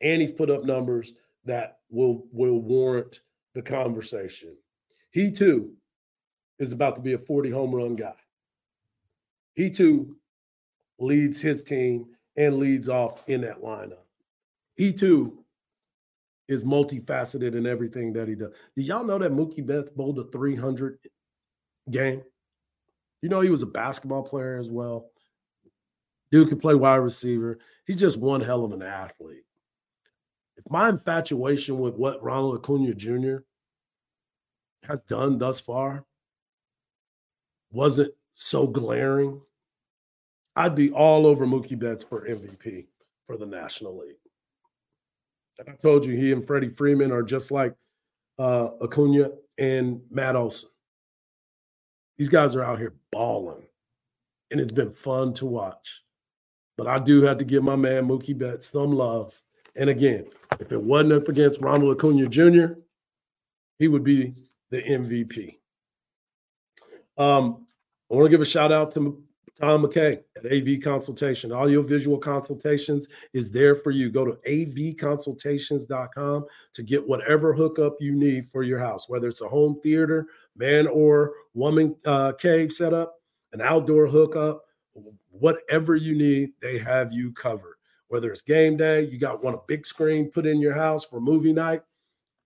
and he's put up numbers that will will warrant the conversation. He too is about to be a 40 home run guy. He too leads his team and leads off in that lineup he too is multifaceted in everything that he does. Do y'all know that Mookie Betts bowled a 300 game? You know, he was a basketball player as well. Dude could play wide receiver. He's just one hell of an athlete. If my infatuation with what Ronald Acuna Jr. has done thus far wasn't so glaring, I'd be all over Mookie Betts for MVP for the National League. And I told you he and Freddie Freeman are just like uh, Acuna and Matt Olson. These guys are out here balling, and it's been fun to watch. But I do have to give my man Mookie Betts some love. And again, if it wasn't up against Ronald Acuna Jr., he would be the MVP. Um, I want to give a shout out to Tom McKay at AV Consultation. Audio visual consultations is there for you. Go to avconsultations.com to get whatever hookup you need for your house, whether it's a home theater, man or woman uh, cave setup, an outdoor hookup, whatever you need, they have you covered. Whether it's game day, you got one a big screen put in your house for movie night,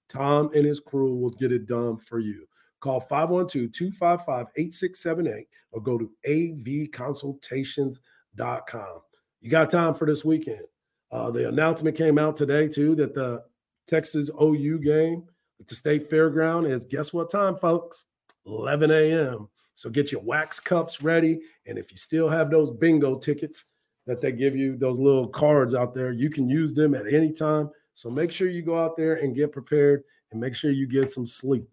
Tom and his crew will get it done for you. Call 512 255 8678 or go to avconsultations.com. You got time for this weekend. Uh, the announcement came out today, too, that the Texas OU game at the state fairground is guess what time, folks? 11 a.m. So get your wax cups ready. And if you still have those bingo tickets that they give you, those little cards out there, you can use them at any time. So make sure you go out there and get prepared and make sure you get some sleep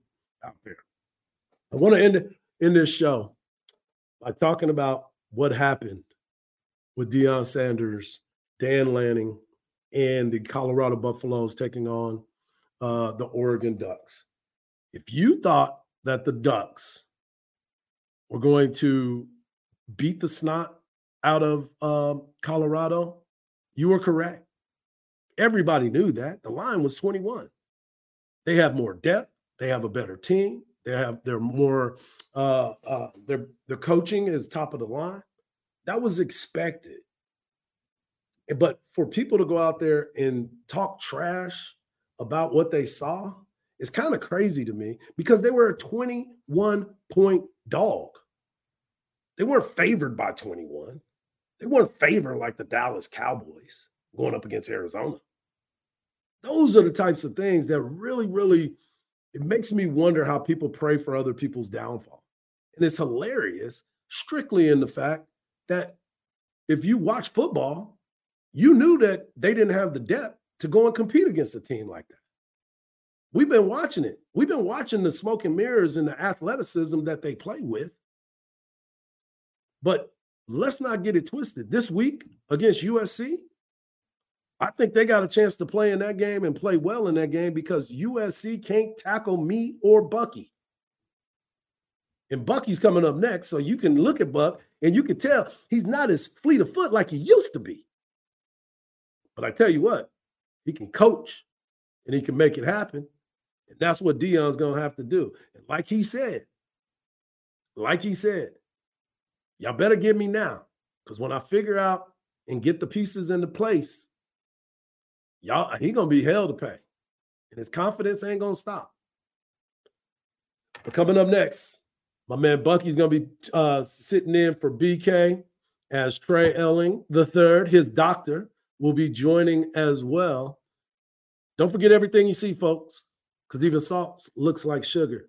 out there. I want to end in this show by talking about what happened with Deion Sanders, Dan Lanning, and the Colorado Buffaloes taking on uh, the Oregon Ducks. If you thought that the Ducks were going to beat the snot out of um, Colorado, you were correct. Everybody knew that. The line was 21. They have more depth. They have a better team. They have they're more uh uh their their coaching is top of the line. That was expected. But for people to go out there and talk trash about what they saw is kind of crazy to me because they were a 21 point dog. They weren't favored by 21. They weren't favored like the Dallas Cowboys going up against Arizona. Those are the types of things that really, really, it makes me wonder how people pray for other people's downfall. And it's hilarious, strictly in the fact that if you watch football, you knew that they didn't have the depth to go and compete against a team like that. We've been watching it. We've been watching the smoke and mirrors and the athleticism that they play with. But let's not get it twisted. This week against USC, I think they got a chance to play in that game and play well in that game because USC can't tackle me or Bucky. And Bucky's coming up next. So you can look at Buck and you can tell he's not as fleet of foot like he used to be. But I tell you what, he can coach and he can make it happen. And that's what Deion's going to have to do. And like he said, like he said, y'all better give me now. Because when I figure out and get the pieces into place, y'all, he going to be hell to pay. And his confidence ain't going to stop. But coming up next, my man Bucky's going to be uh, sitting in for BK as Trey Elling the third, his doctor, will be joining as well. Don't forget everything you see, folks because even salt looks like sugar.